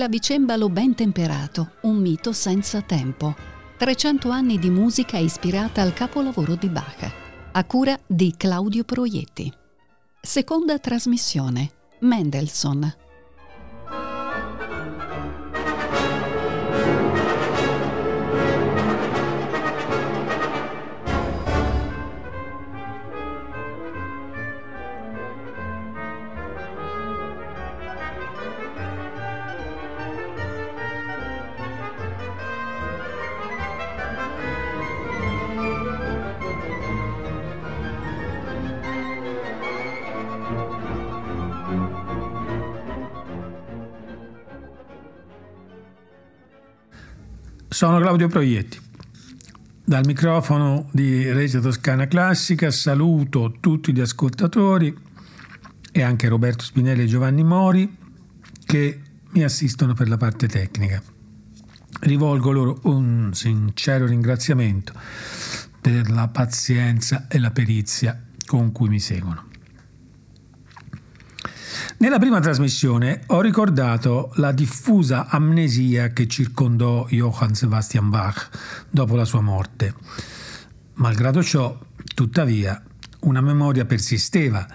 clavicembalo ben temperato, un mito senza tempo. 300 anni di musica ispirata al capolavoro di Bach, a cura di Claudio Proietti. Seconda trasmissione. Mendelssohn. Sono Claudio Proietti. Dal microfono di Regia Toscana Classica saluto tutti gli ascoltatori e anche Roberto Spinelli e Giovanni Mori che mi assistono per la parte tecnica. Rivolgo loro un sincero ringraziamento per la pazienza e la perizia con cui mi seguono. Nella prima trasmissione ho ricordato la diffusa amnesia che circondò Johann Sebastian Bach dopo la sua morte. Malgrado ciò, tuttavia, una memoria persisteva,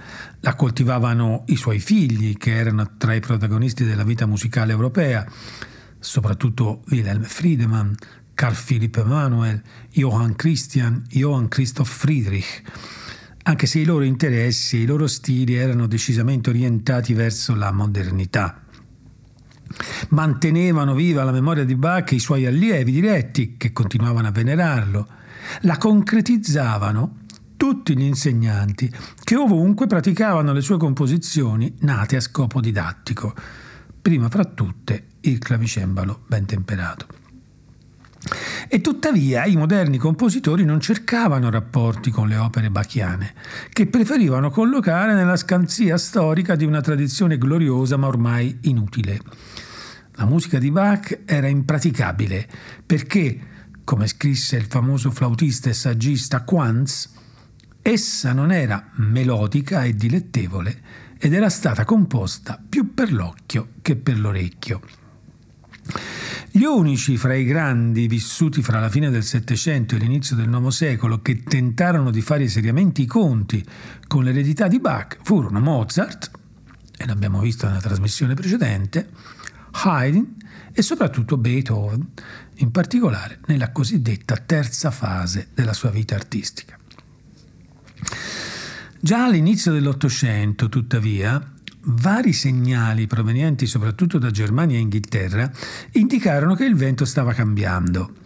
la coltivavano i suoi figli, che erano tra i protagonisti della vita musicale europea, soprattutto Wilhelm Friedemann, Carl Philipp Emanuel, Johann Christian, Johann Christoph Friedrich anche se i loro interessi e i loro stili erano decisamente orientati verso la modernità. Mantenevano viva la memoria di Bach e i suoi allievi diretti, che continuavano a venerarlo. La concretizzavano tutti gli insegnanti, che ovunque praticavano le sue composizioni nate a scopo didattico, prima fra tutte il clavicembalo ben temperato. E tuttavia i moderni compositori non cercavano rapporti con le opere bachiane, che preferivano collocare nella scanzia storica di una tradizione gloriosa ma ormai inutile. La musica di Bach era impraticabile perché, come scrisse il famoso flautista e saggista Quantz, essa non era melodica e dilettevole ed era stata composta più per l'occhio che per l'orecchio. Gli unici fra i grandi vissuti fra la fine del Settecento e l'inizio del Nuovo secolo che tentarono di fare seriamente i conti con l'eredità di Bach furono Mozart, e l'abbiamo visto nella trasmissione precedente, Haydn e soprattutto Beethoven, in particolare nella cosiddetta terza fase della sua vita artistica. Già all'inizio dell'Ottocento, tuttavia, vari segnali provenienti soprattutto da Germania e Inghilterra indicarono che il vento stava cambiando.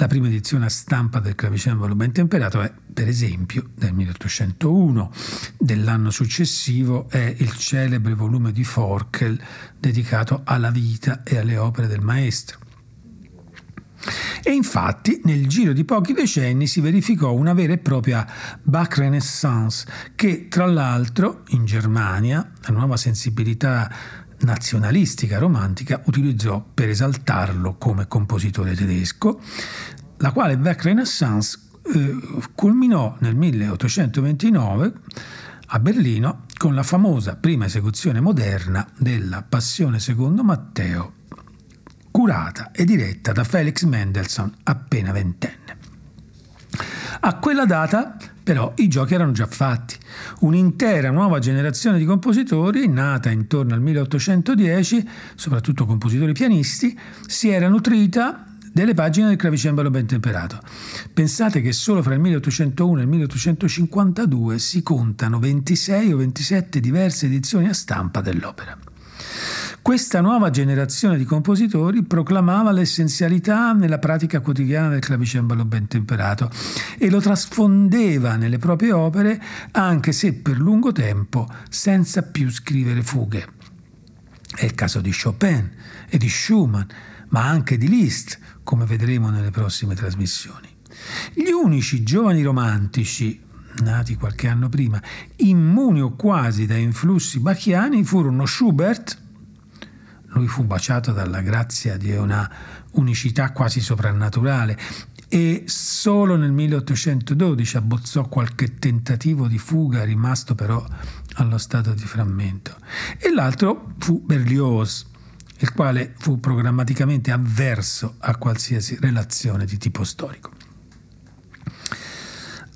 La prima edizione a stampa del clavicembalo ben temperato è, per esempio, del 1801. Dell'anno successivo è il celebre volume di Forkel dedicato alla vita e alle opere del maestro. E infatti nel giro di pochi decenni si verificò una vera e propria Bach Renaissance che tra l'altro in Germania la nuova sensibilità nazionalistica romantica utilizzò per esaltarlo come compositore tedesco, la quale Bach Renaissance eh, culminò nel 1829 a Berlino con la famosa prima esecuzione moderna della Passione secondo Matteo curata e diretta da Felix Mendelssohn, appena ventenne. A quella data, però, i giochi erano già fatti. Un'intera nuova generazione di compositori, nata intorno al 1810, soprattutto compositori pianisti, si era nutrita delle pagine del clavicembalo ben temperato. Pensate che solo fra il 1801 e il 1852 si contano 26 o 27 diverse edizioni a stampa dell'opera. Questa nuova generazione di compositori proclamava l'essenzialità nella pratica quotidiana del clavicembalo ben temperato e lo trasfondeva nelle proprie opere anche se per lungo tempo senza più scrivere fughe. È il caso di Chopin e di Schumann, ma anche di Liszt, come vedremo nelle prossime trasmissioni. Gli unici giovani romantici nati qualche anno prima, immuni o quasi da influssi bachiani, furono Schubert, lui fu baciato dalla grazia di una unicità quasi soprannaturale e solo nel 1812 abbozzò qualche tentativo di fuga rimasto però allo stato di frammento. E l'altro fu Berlioz, il quale fu programmaticamente avverso a qualsiasi relazione di tipo storico.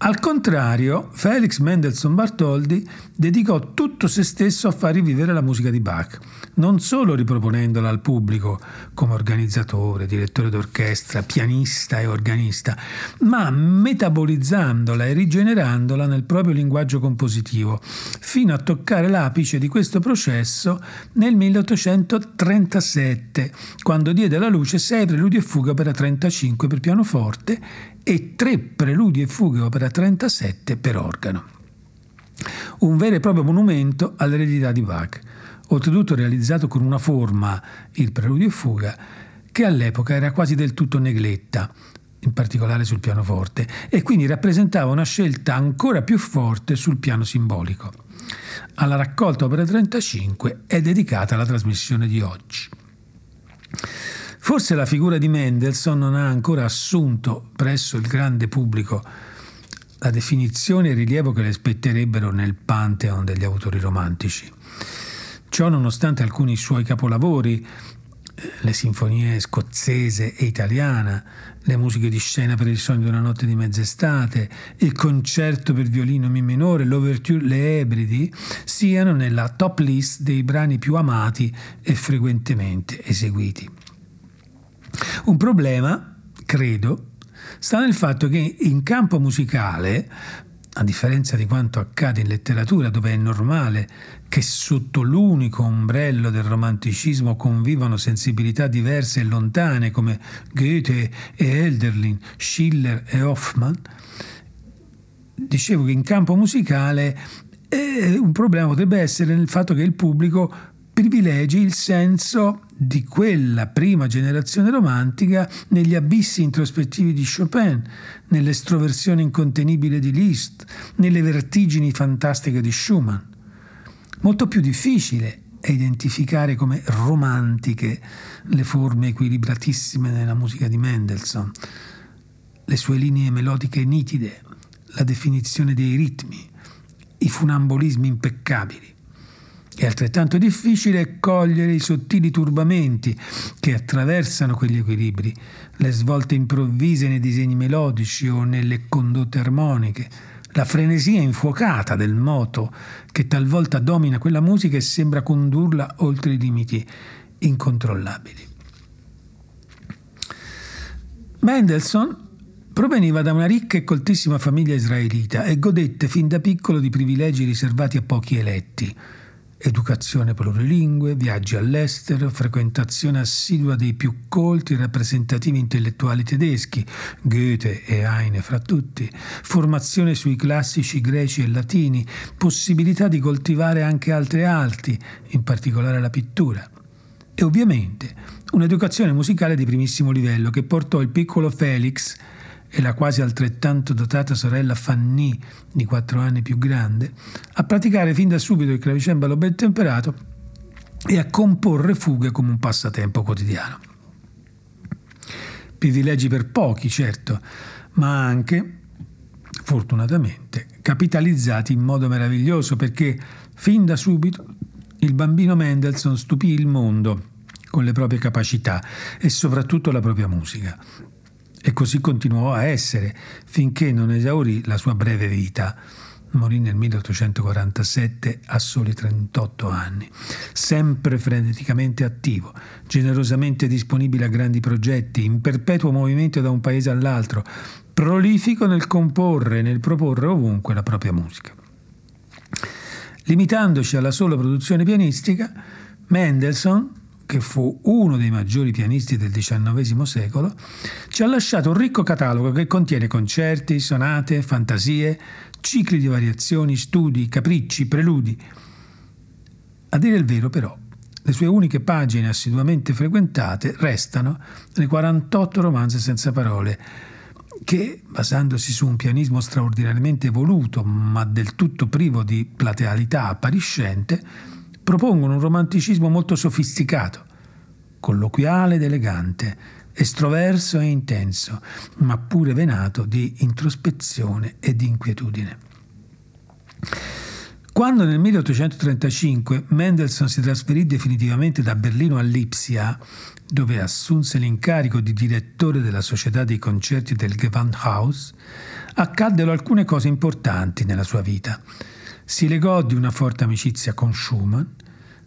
Al contrario, Felix Mendelssohn Bartholdi dedicò tutto se stesso a far rivivere la musica di Bach, non solo riproponendola al pubblico come organizzatore, direttore d'orchestra, pianista e organista, ma metabolizzandola e rigenerandola nel proprio linguaggio compositivo, fino a toccare l'apice di questo processo nel 1837, quando diede alla luce sei preludi e fughe opera 35 per pianoforte e tre preludi e fughe opera 37 per organo. Un vero e proprio monumento all'eredità di Bach, oltretutto realizzato con una forma, il preludio e fuga, che all'epoca era quasi del tutto negletta, in particolare sul pianoforte, e quindi rappresentava una scelta ancora più forte sul piano simbolico. Alla raccolta Opera 35 è dedicata la trasmissione di oggi. Forse la figura di Mendelssohn non ha ancora assunto presso il grande pubblico la definizione e il rilievo che le spetterebbero nel pantheon degli autori romantici. Ciò nonostante alcuni suoi capolavori, eh, le sinfonie scozzese e italiana, le musiche di scena per il sogno di una notte di mezz'estate, il concerto per violino mi minore, l'ouverture Le Ebridi, siano nella top list dei brani più amati e frequentemente eseguiti. Un problema, credo, sta nel fatto che in campo musicale, a differenza di quanto accade in letteratura, dove è normale che sotto l'unico ombrello del romanticismo convivano sensibilità diverse e lontane come Goethe e Elderlin, Schiller e Hoffmann, dicevo che in campo musicale eh, un problema potrebbe essere nel fatto che il pubblico privilegi il senso di quella prima generazione romantica negli abissi introspettivi di Chopin, nell'estroversione incontenibile di Liszt, nelle vertigini fantastiche di Schumann. Molto più difficile è identificare come romantiche le forme equilibratissime nella musica di Mendelssohn, le sue linee melodiche nitide, la definizione dei ritmi, i funambolismi impeccabili. È altrettanto difficile cogliere i sottili turbamenti che attraversano quegli equilibri, le svolte improvvise nei disegni melodici o nelle condotte armoniche, la frenesia infuocata del moto che talvolta domina quella musica e sembra condurla oltre i limiti incontrollabili. Mendelssohn proveniva da una ricca e coltissima famiglia israelita e godette fin da piccolo di privilegi riservati a pochi eletti educazione plurilingue, viaggi all'estero, frequentazione assidua dei più colti e rappresentativi intellettuali tedeschi, Goethe e Heine fra tutti, formazione sui classici greci e latini, possibilità di coltivare anche altre arti, in particolare la pittura. E ovviamente un'educazione musicale di primissimo livello che portò il piccolo Felix e la quasi altrettanto dotata sorella Fanny, di quattro anni più grande, a praticare fin da subito il clavicembalo ben temperato e a comporre fughe come un passatempo quotidiano. Privilegi per pochi, certo, ma anche, fortunatamente, capitalizzati in modo meraviglioso perché fin da subito il bambino Mendelssohn stupì il mondo con le proprie capacità e soprattutto la propria musica e così continuò a essere finché non esaurì la sua breve vita. Morì nel 1847 a soli 38 anni, sempre freneticamente attivo, generosamente disponibile a grandi progetti, in perpetuo movimento da un paese all'altro, prolifico nel comporre e nel proporre ovunque la propria musica. Limitandoci alla sola produzione pianistica, Mendelssohn che fu uno dei maggiori pianisti del XIX secolo, ci ha lasciato un ricco catalogo che contiene concerti, sonate, fantasie, cicli di variazioni, studi, capricci, preludi. A dire il vero, però, le sue uniche pagine assiduamente frequentate restano le 48 romanze senza parole, che, basandosi su un pianismo straordinariamente evoluto, ma del tutto privo di platealità appariscente, propongono un romanticismo molto sofisticato, colloquiale ed elegante, estroverso e intenso, ma pure venato di introspezione e di inquietudine. Quando nel 1835 Mendelssohn si trasferì definitivamente da Berlino a Lipsia, dove assunse l'incarico di direttore della società dei concerti del Gewandhaus, accaddero alcune cose importanti nella sua vita. Si legò di una forte amicizia con Schumann,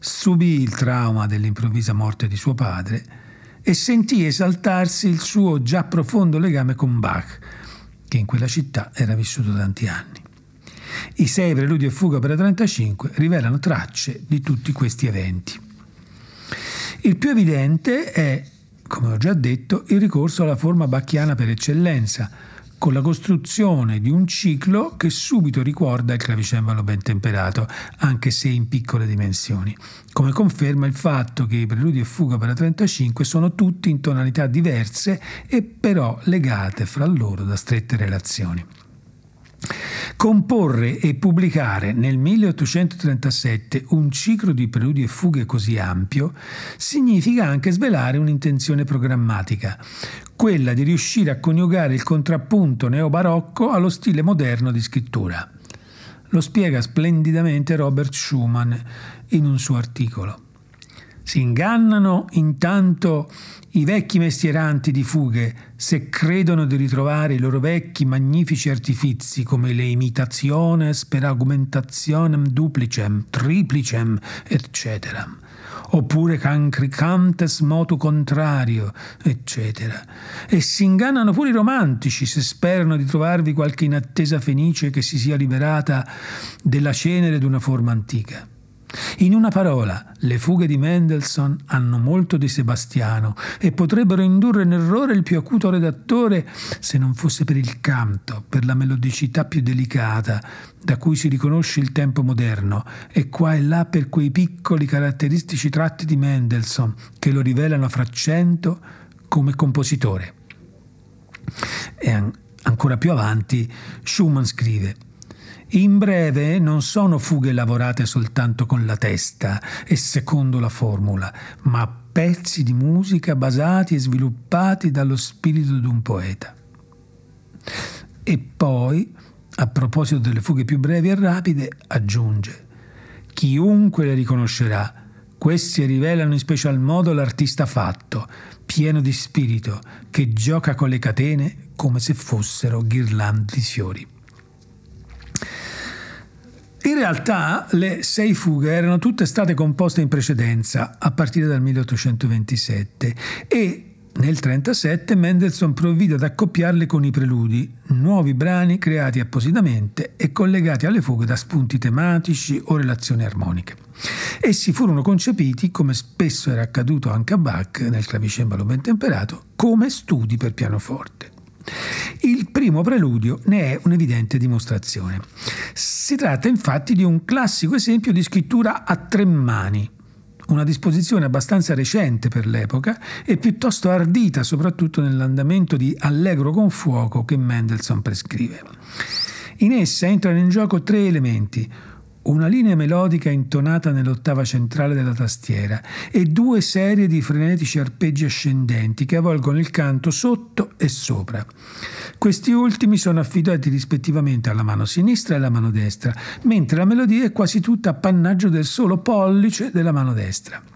subì il trauma dell'improvvisa morte di suo padre e sentì esaltarsi il suo già profondo legame con Bach, che in quella città era vissuto tanti anni. I sei preludi e fuga per 35 rivelano tracce di tutti questi eventi. Il più evidente è, come ho già detto, il ricorso alla forma bacchiana per eccellenza, con la costruzione di un ciclo che subito ricorda il clavicembalo ben temperato, anche se in piccole dimensioni, come conferma il fatto che i preludi e fuga per 35 sono tutti in tonalità diverse e però legate fra loro da strette relazioni. Comporre e pubblicare nel 1837 un ciclo di preludi e fughe così ampio significa anche svelare un'intenzione programmatica, quella di riuscire a coniugare il contrappunto neobarocco allo stile moderno di scrittura. Lo spiega splendidamente Robert Schumann in un suo articolo. Si ingannano intanto i vecchi mestieranti di fughe, se credono di ritrovare i loro vecchi magnifici artifizi come le imitationes per argumentationem duplicem, triplicem, eccetera, oppure cancricantes motu contrario, eccetera. E si ingannano pure i romantici se sperano di trovarvi qualche inattesa fenice che si sia liberata della cenere d'una forma antica. In una parola, le fughe di Mendelssohn hanno molto di Sebastiano e potrebbero indurre in errore il più acuto redattore se non fosse per il canto, per la melodicità più delicata, da cui si riconosce il tempo moderno, e qua e là per quei piccoli caratteristici tratti di Mendelssohn che lo rivelano fra cento come compositore. E an- ancora più avanti Schumann scrive in breve non sono fughe lavorate soltanto con la testa e secondo la formula, ma pezzi di musica basati e sviluppati dallo spirito di un poeta. E poi, a proposito delle fughe più brevi e rapide, aggiunge, chiunque le riconoscerà, questi rivelano in special modo l'artista fatto, pieno di spirito, che gioca con le catene come se fossero ghirlande di fiori. In realtà le sei fughe erano tutte state composte in precedenza, a partire dal 1827, e nel 1937 Mendelssohn provvide ad accoppiarle con i preludi, nuovi brani creati appositamente e collegati alle fughe da spunti tematici o relazioni armoniche. Essi furono concepiti, come spesso era accaduto anche a Bach nel clavicembalo ben temperato, come studi per pianoforte. Il primo preludio ne è un'evidente dimostrazione. Si tratta infatti di un classico esempio di scrittura a tre mani, una disposizione abbastanza recente per l'epoca e piuttosto ardita soprattutto nell'andamento di allegro con fuoco che Mendelssohn prescrive. In essa entrano in gioco tre elementi, una linea melodica intonata nell'ottava centrale della tastiera e due serie di frenetici arpeggi ascendenti che avvolgono il canto sotto e sopra. Questi ultimi sono affidati rispettivamente alla mano sinistra e alla mano destra, mentre la melodia è quasi tutta appannaggio del solo pollice della mano destra.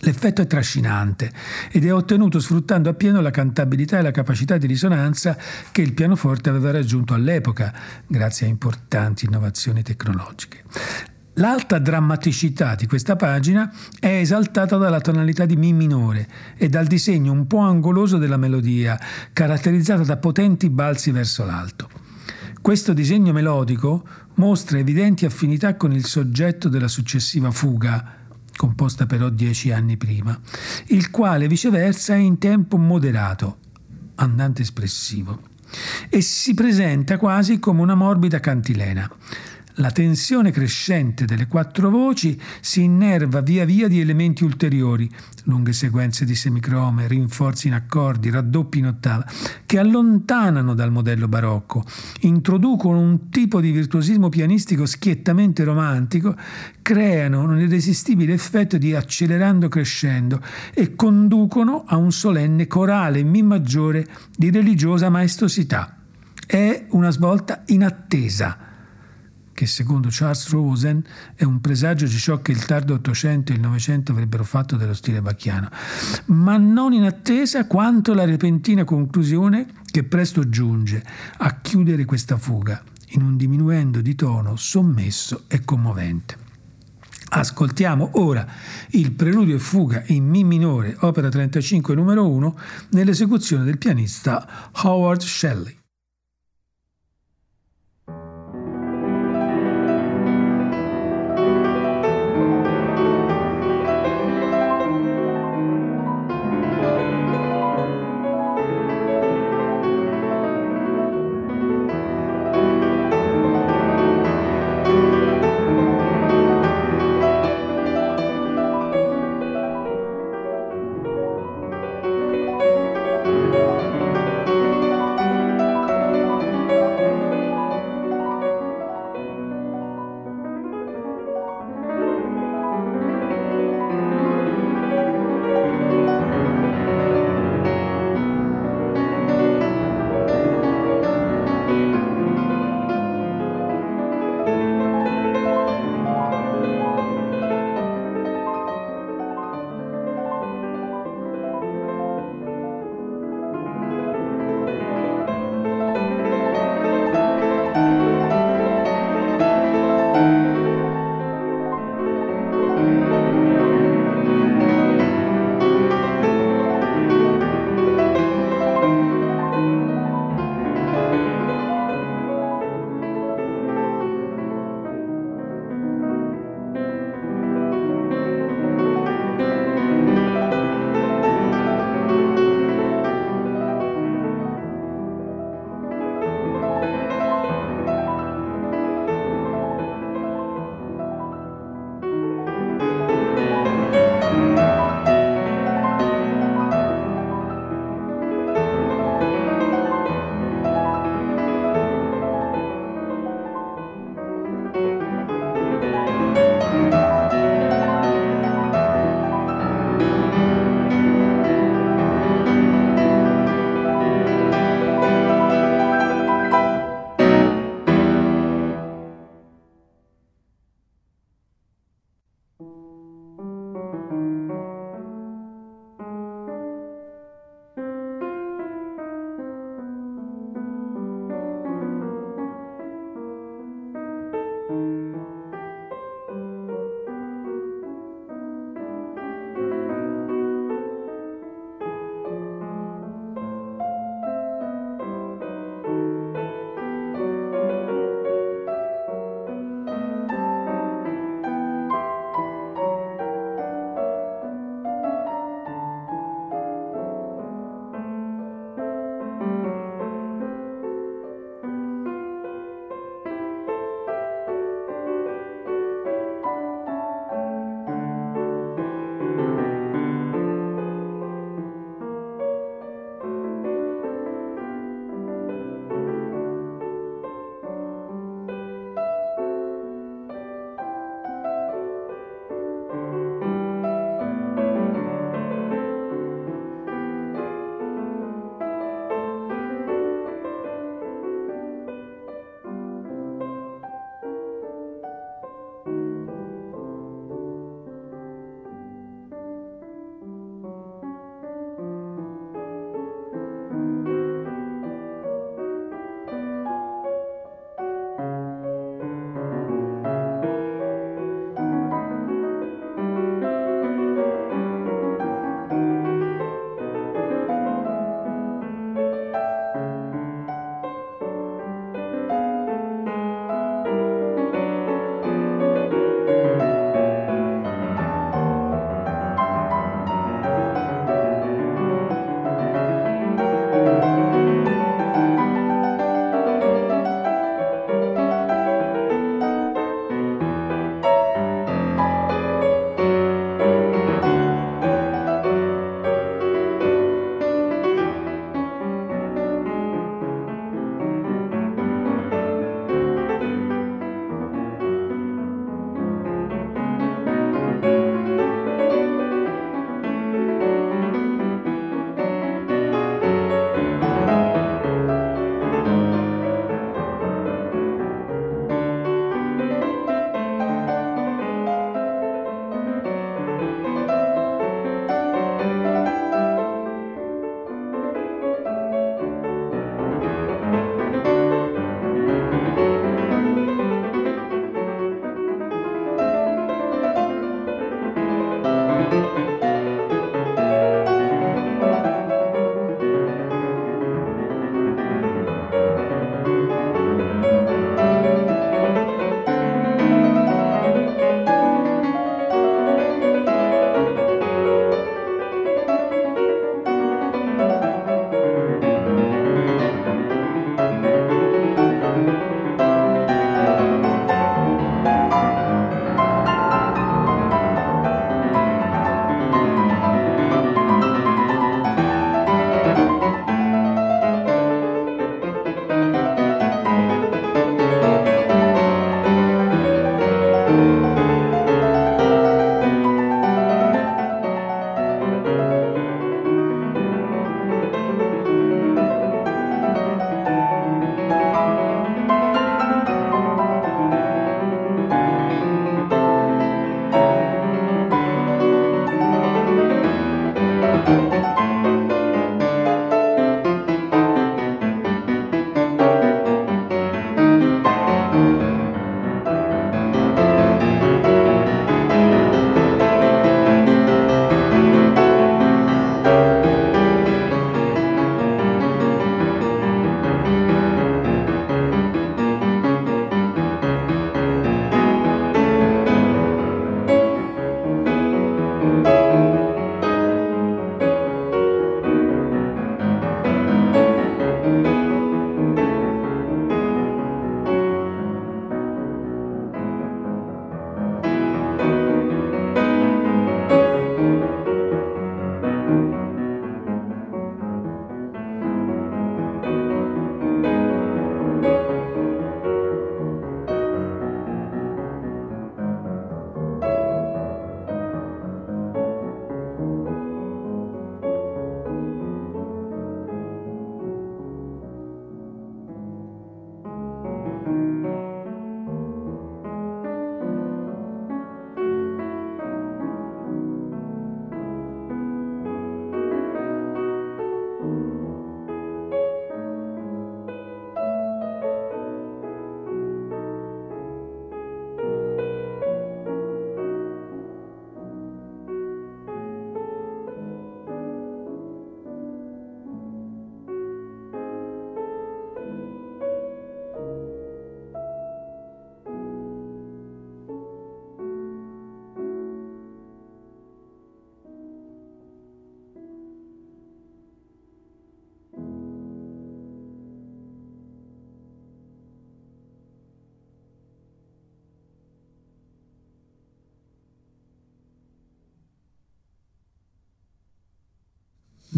L'effetto è trascinante ed è ottenuto sfruttando appieno la cantabilità e la capacità di risonanza che il pianoforte aveva raggiunto all'epoca, grazie a importanti innovazioni tecnologiche. L'alta drammaticità di questa pagina è esaltata dalla tonalità di Mi minore e dal disegno un po' angoloso della melodia, caratterizzata da potenti balzi verso l'alto. Questo disegno melodico mostra evidenti affinità con il soggetto della successiva fuga, composta però dieci anni prima, il quale viceversa è in tempo moderato, andante espressivo, e si presenta quasi come una morbida cantilena. La tensione crescente delle quattro voci si innerva via via di elementi ulteriori, lunghe sequenze di semicrome, rinforzi in accordi, raddoppi in ottava, che allontanano dal modello barocco, introducono un tipo di virtuosismo pianistico schiettamente romantico, creano un irresistibile effetto di accelerando crescendo e conducono a un solenne corale Mi maggiore di religiosa maestosità. È una svolta inattesa che secondo Charles Rosen è un presagio di ciò che il tardo Ottocento e il Novecento avrebbero fatto dello stile bacchiano, ma non in attesa quanto la repentina conclusione che presto giunge a chiudere questa fuga in un diminuendo di tono sommesso e commovente. Ascoltiamo ora il preludio e fuga in Mi minore, opera 35 numero 1, nell'esecuzione del pianista Howard Shelley.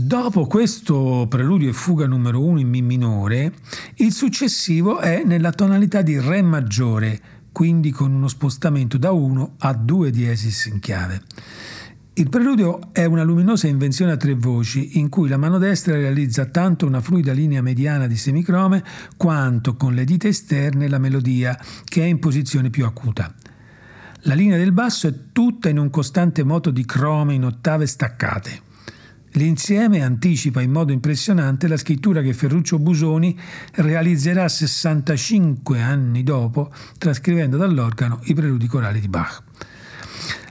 Dopo questo preludio e fuga numero 1 in Mi minore, il successivo è nella tonalità di Re maggiore, quindi con uno spostamento da 1 a 2 diesis in chiave. Il preludio è una luminosa invenzione a tre voci in cui la mano destra realizza tanto una fluida linea mediana di semicrome quanto con le dita esterne la melodia che è in posizione più acuta. La linea del basso è tutta in un costante moto di crome in ottave staccate. L'insieme anticipa in modo impressionante la scrittura che Ferruccio Busoni realizzerà 65 anni dopo, trascrivendo dall'organo i preludi corali di Bach.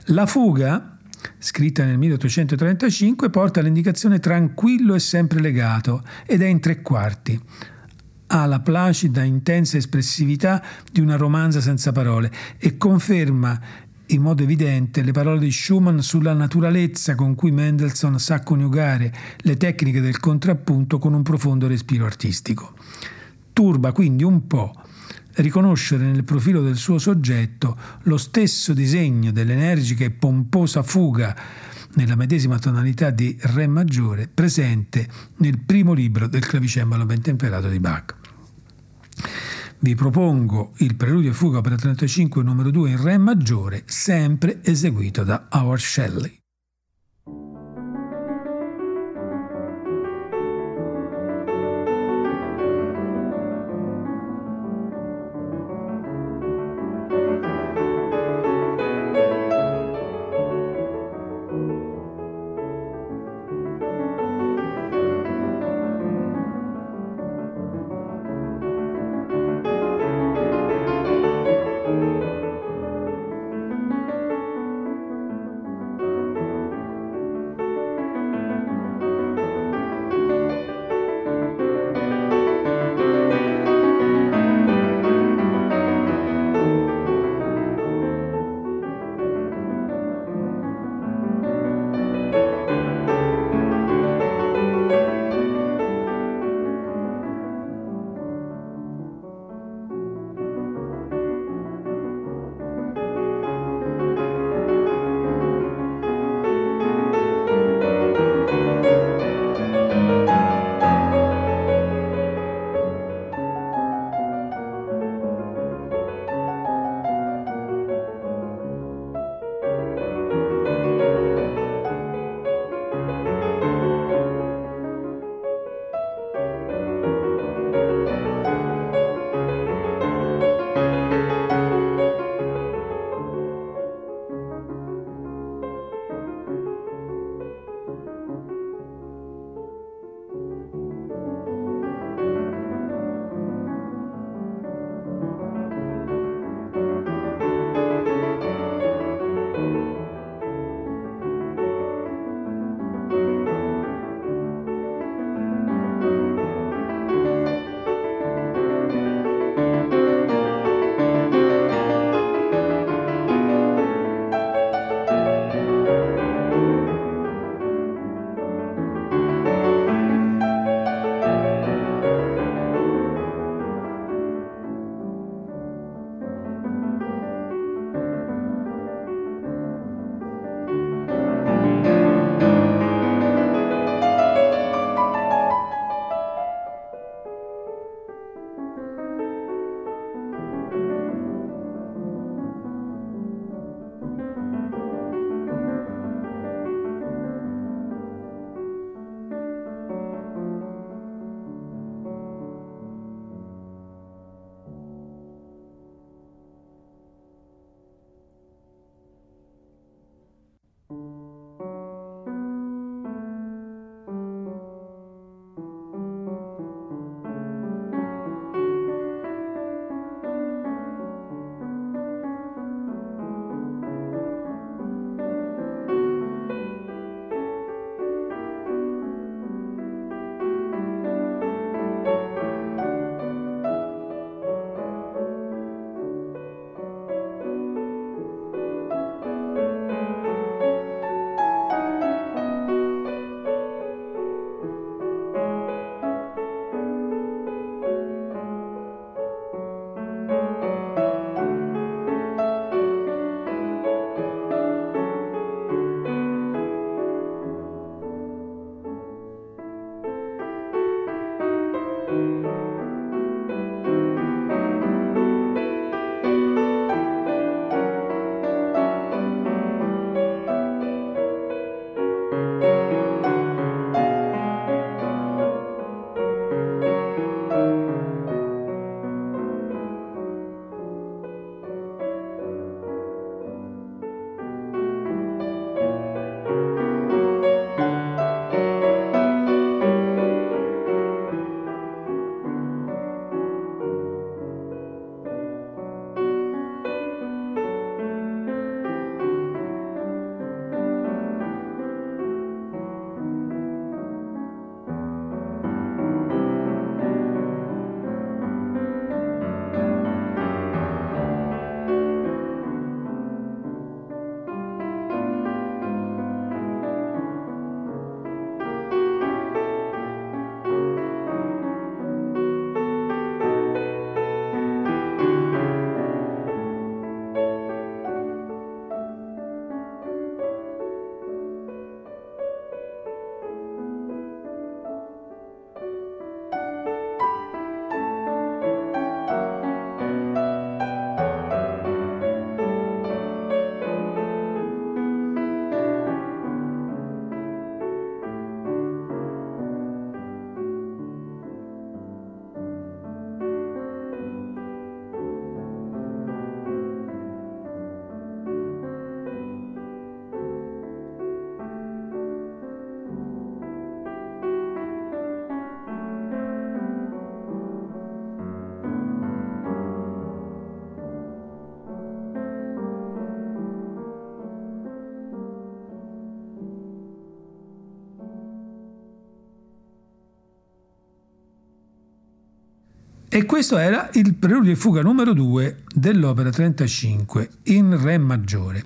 La fuga, scritta nel 1835, porta all'indicazione tranquillo e sempre legato ed è in tre quarti. Ha la placida, intensa espressività di una romanza senza parole e conferma in modo evidente le parole di Schumann sulla naturalezza con cui Mendelssohn sa coniugare le tecniche del contrappunto con un profondo respiro artistico. Turba quindi un po' riconoscere nel profilo del suo soggetto lo stesso disegno dell'energica e pomposa fuga nella medesima tonalità di Re maggiore presente nel primo libro del clavicembalo ben temperato di Bach vi propongo il Preludio e Fuga per 35 numero 2 in Re maggiore, sempre eseguito da Howard Shelley. E questo era il preludio e fuga numero 2 dell'opera 35 in Re maggiore.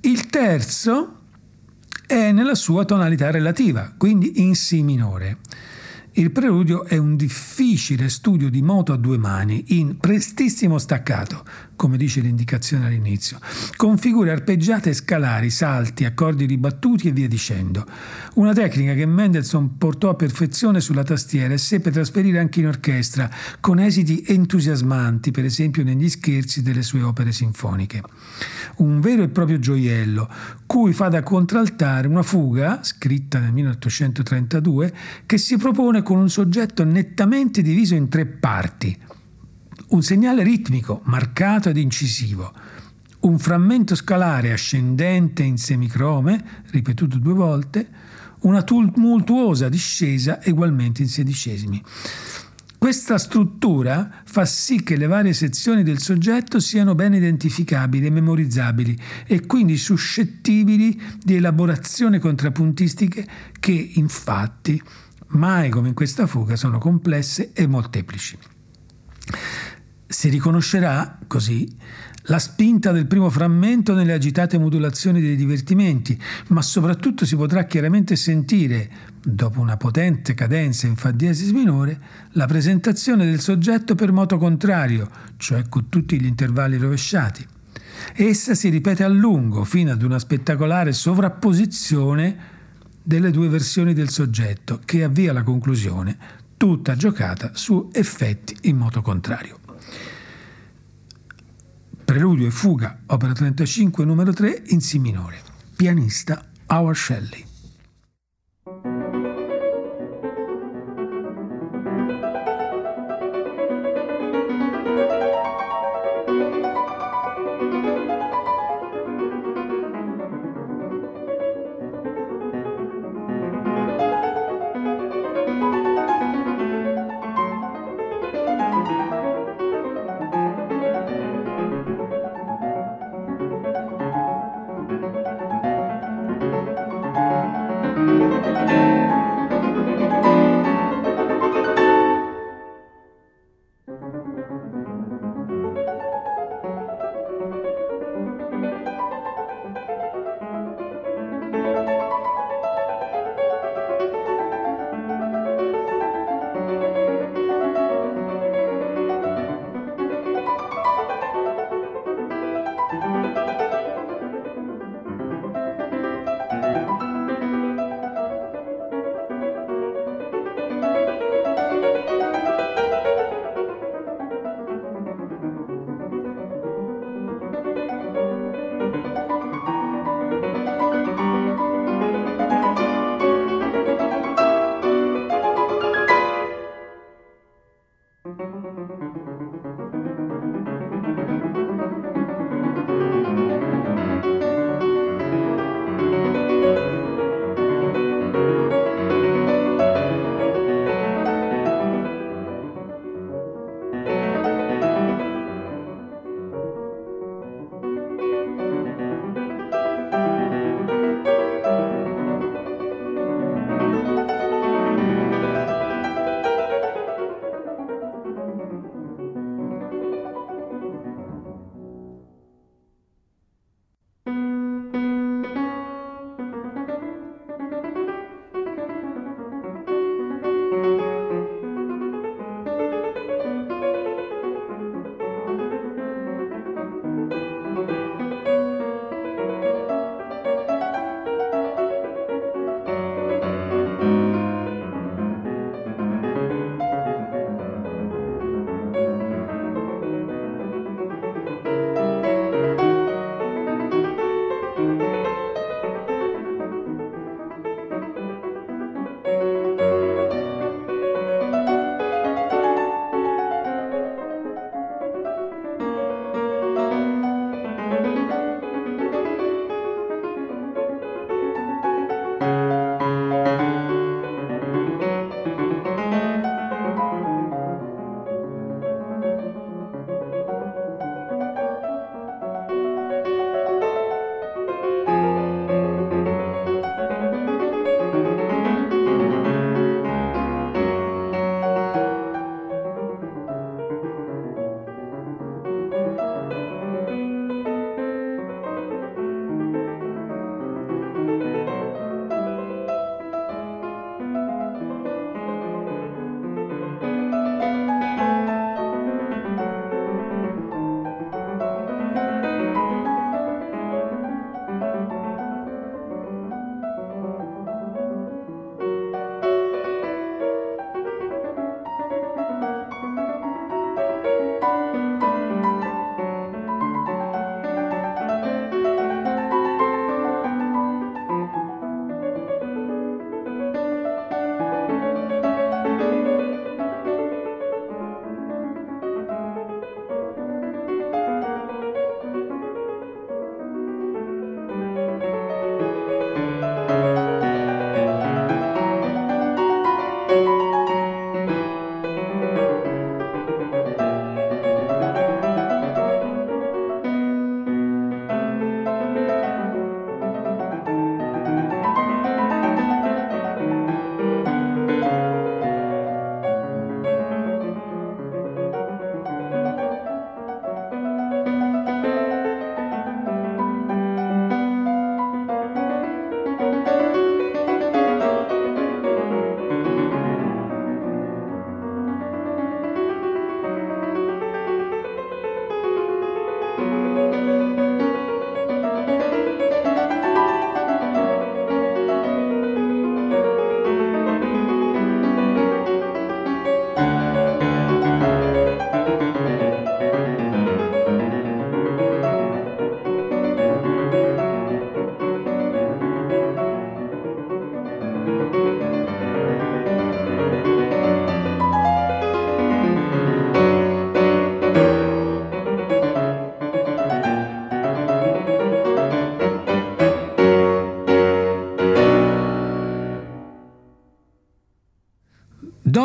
Il terzo è nella sua tonalità relativa, quindi in Si minore. Il preludio è un difficile studio di moto a due mani in prestissimo staccato, come dice l'indicazione all'inizio, con figure arpeggiate e scalari, salti, accordi ribattuti e via dicendo. Una tecnica che Mendelssohn portò a perfezione sulla tastiera e seppe trasferire anche in orchestra, con esiti entusiasmanti, per esempio negli scherzi delle sue opere sinfoniche. Un vero e proprio gioiello, cui fa da contraltare una fuga, scritta nel 1832, che si propone con un soggetto nettamente diviso in tre parti. Un segnale ritmico, marcato ed incisivo. Un frammento scalare ascendente in semicrome, ripetuto due volte. Una tumultuosa discesa ugualmente in sedicesimi. Questa struttura fa sì che le varie sezioni del soggetto siano ben identificabili e memorizzabili e quindi suscettibili di elaborazioni contrappuntistiche che infatti mai come in questa fuga sono complesse e molteplici. Si riconoscerà così la spinta del primo frammento nelle agitate modulazioni dei divertimenti, ma soprattutto si potrà chiaramente sentire, dopo una potente cadenza in Fa diesis minore, la presentazione del soggetto per moto contrario, cioè con tutti gli intervalli rovesciati. Essa si ripete a lungo fino ad una spettacolare sovrapposizione delle due versioni del soggetto che avvia la conclusione, tutta giocata su effetti in moto contrario. Preludio e fuga, opera 35 numero 3 in Si minore. Pianista Howard Shelley.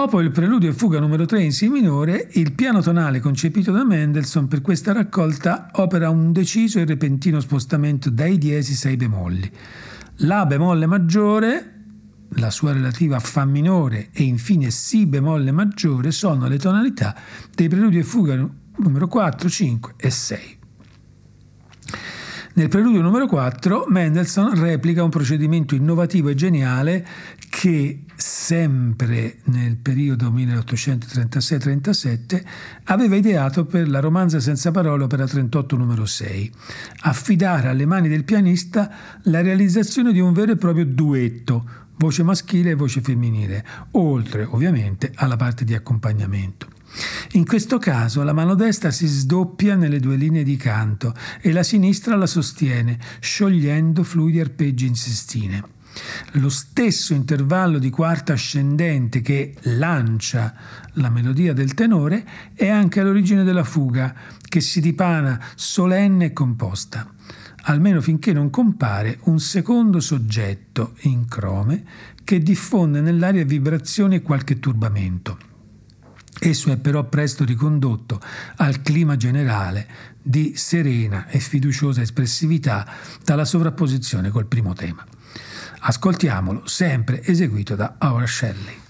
Dopo il preludio e fuga numero 3 in Si minore, il piano tonale concepito da Mendelssohn per questa raccolta opera un deciso e repentino spostamento dai diesis ai bemolli. La bemolle maggiore, la sua relativa Fa minore e infine Si bemolle maggiore sono le tonalità dei preludio e fuga numero 4, 5 e 6. Nel preludio numero 4 Mendelssohn replica un procedimento innovativo e geniale che sempre nel periodo 1836-37 aveva ideato per la romanza senza parole opera 38 numero 6, affidare alle mani del pianista la realizzazione di un vero e proprio duetto, voce maschile e voce femminile, oltre ovviamente alla parte di accompagnamento. In questo caso la mano destra si sdoppia nelle due linee di canto e la sinistra la sostiene, sciogliendo fluidi arpeggi in sestine. Lo stesso intervallo di quarta ascendente che lancia la melodia del tenore è anche all'origine della fuga, che si dipana solenne e composta, almeno finché non compare un secondo soggetto in crome che diffonde nell'aria vibrazioni e qualche turbamento. Esso è però presto ricondotto al clima generale di serena e fiduciosa espressività dalla sovrapposizione col primo tema. Ascoltiamolo, sempre eseguito da Aura Shelley.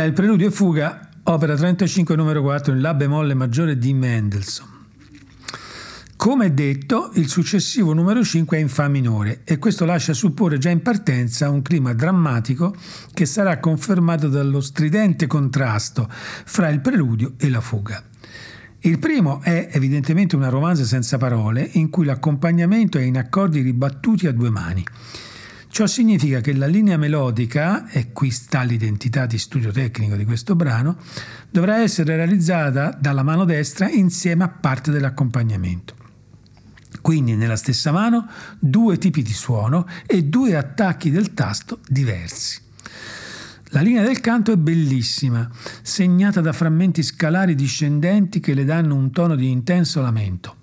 Era il preludio e fuga, opera 35 numero 4 in La bemolle maggiore di Mendelssohn. Come detto, il successivo numero 5 è in Fa minore e questo lascia supporre già in partenza un clima drammatico che sarà confermato dallo stridente contrasto fra il preludio e la fuga. Il primo è evidentemente una romanza senza parole in cui l'accompagnamento è in accordi ribattuti a due mani. Ciò significa che la linea melodica, e qui sta l'identità di studio tecnico di questo brano, dovrà essere realizzata dalla mano destra insieme a parte dell'accompagnamento. Quindi nella stessa mano due tipi di suono e due attacchi del tasto diversi. La linea del canto è bellissima, segnata da frammenti scalari discendenti che le danno un tono di intenso lamento.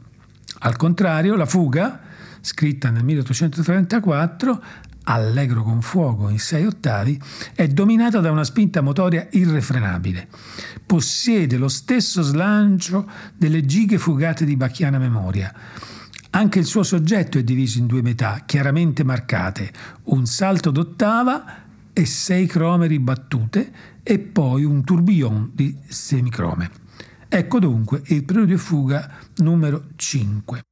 Al contrario, la fuga, scritta nel 1834, allegro con fuoco in sei ottavi, è dominata da una spinta motoria irrefrenabile. Possiede lo stesso slancio delle gighe fugate di Bacchiana Memoria. Anche il suo soggetto è diviso in due metà, chiaramente marcate, un salto d'ottava e sei crome ribattute e poi un tourbillon di semicrome. Ecco dunque il preludio e fuga numero 5.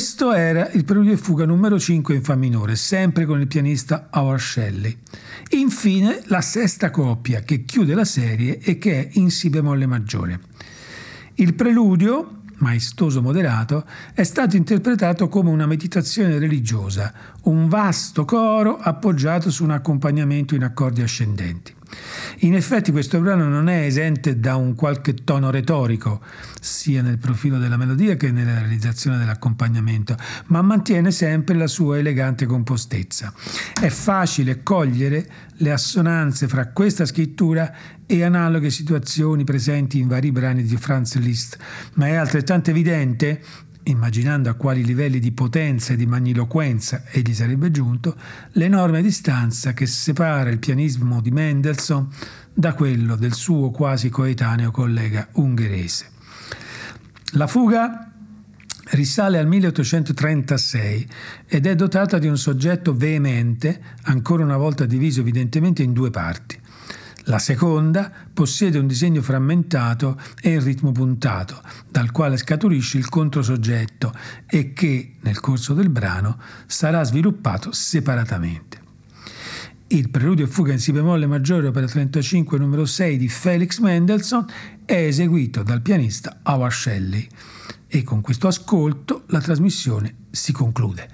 Questo era il preludio e fuga numero 5 in Fa minore, sempre con il pianista Howard Shelley. Infine la sesta coppia che chiude la serie e che è in Si bemolle maggiore. Il preludio, maestoso moderato, è stato interpretato come una meditazione religiosa, un vasto coro appoggiato su un accompagnamento in accordi ascendenti. In effetti questo brano non è esente da un qualche tono retorico, sia nel profilo della melodia che nella realizzazione dell'accompagnamento, ma mantiene sempre la sua elegante compostezza. È facile cogliere le assonanze fra questa scrittura e analoghe situazioni presenti in vari brani di Franz Liszt, ma è altrettanto evidente immaginando a quali livelli di potenza e di magniloquenza egli sarebbe giunto, l'enorme distanza che separa il pianismo di Mendelssohn da quello del suo quasi coetaneo collega ungherese. La fuga risale al 1836 ed è dotata di un soggetto veemente, ancora una volta diviso evidentemente in due parti. La seconda possiede un disegno frammentato e il ritmo puntato, dal quale scaturisce il controsoggetto e che, nel corso del brano, sarà sviluppato separatamente. Il preludio e fuga in si bemolle maggiore opera 35 numero 6 di Felix Mendelssohn è eseguito dal pianista Howard Shelley e con questo ascolto la trasmissione si conclude.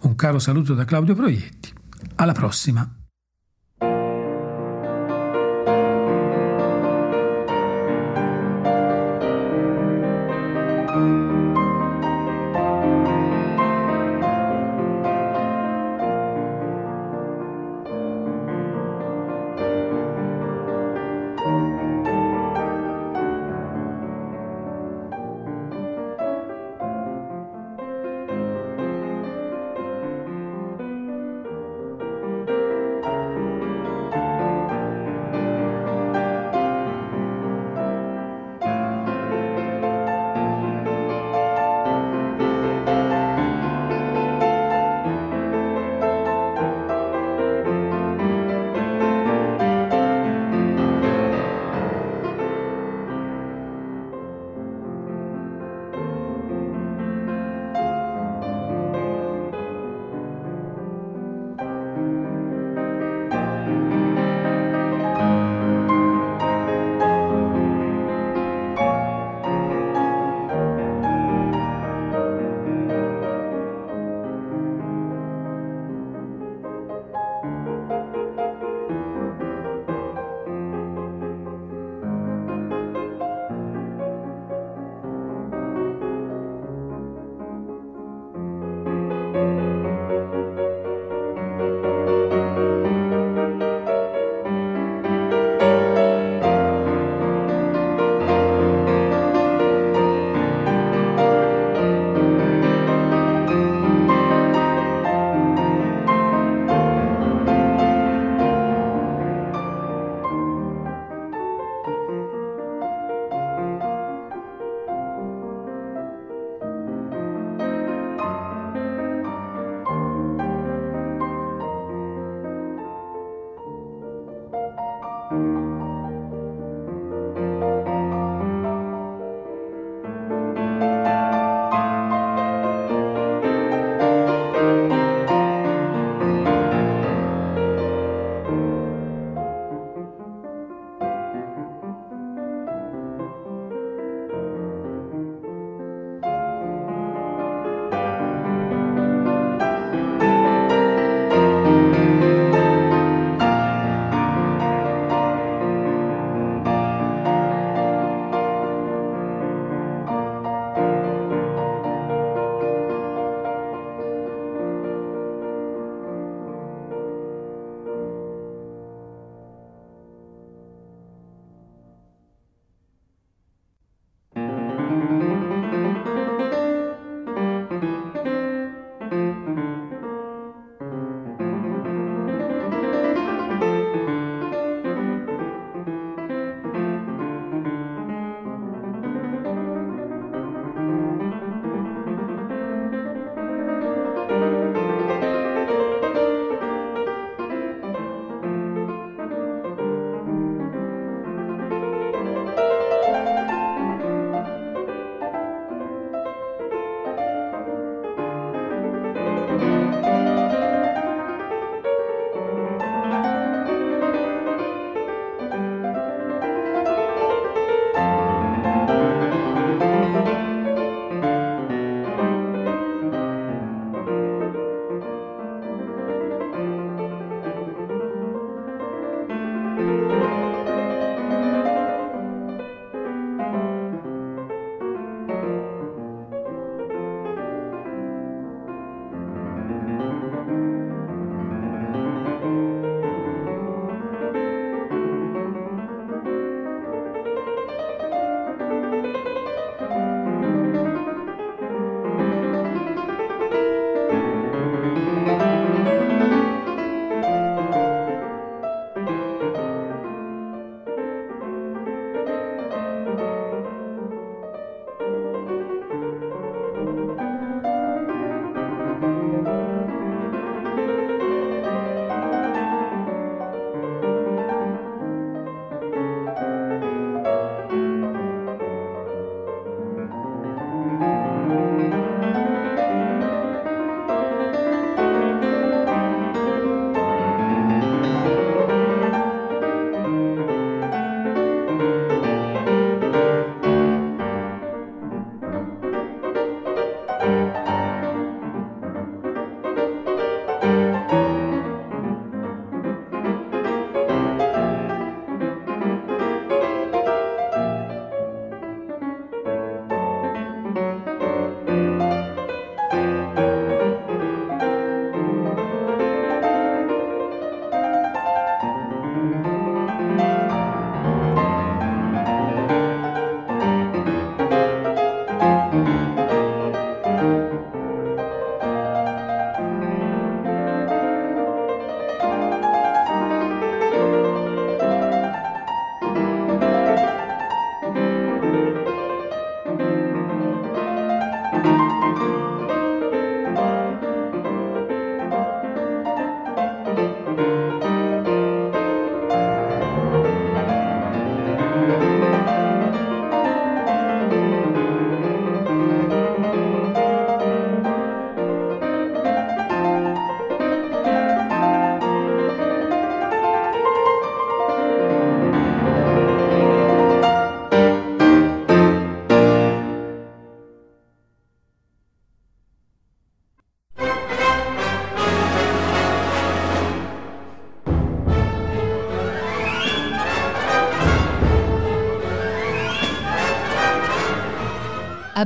Un caro saluto da Claudio Proietti. Alla prossima!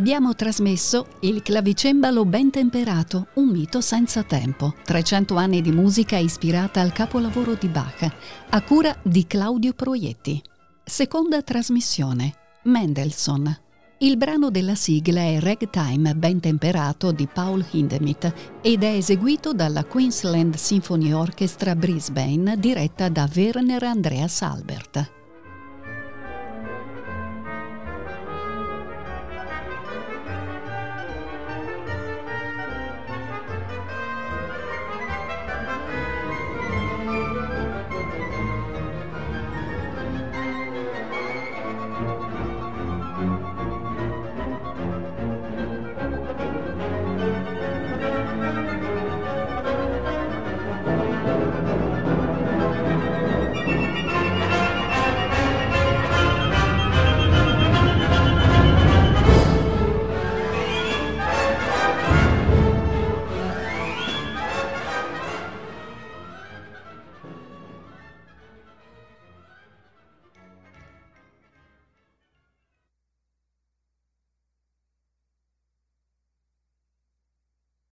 Abbiamo trasmesso Il clavicembalo ben temperato, un mito senza tempo. 300 anni di musica ispirata al capolavoro di Bach, a cura di Claudio Proietti. Seconda trasmissione. Mendelssohn. Il brano della sigla è Ragtime ben temperato di Paul Hindemith ed è eseguito dalla Queensland Symphony Orchestra Brisbane diretta da Werner Andreas Albert.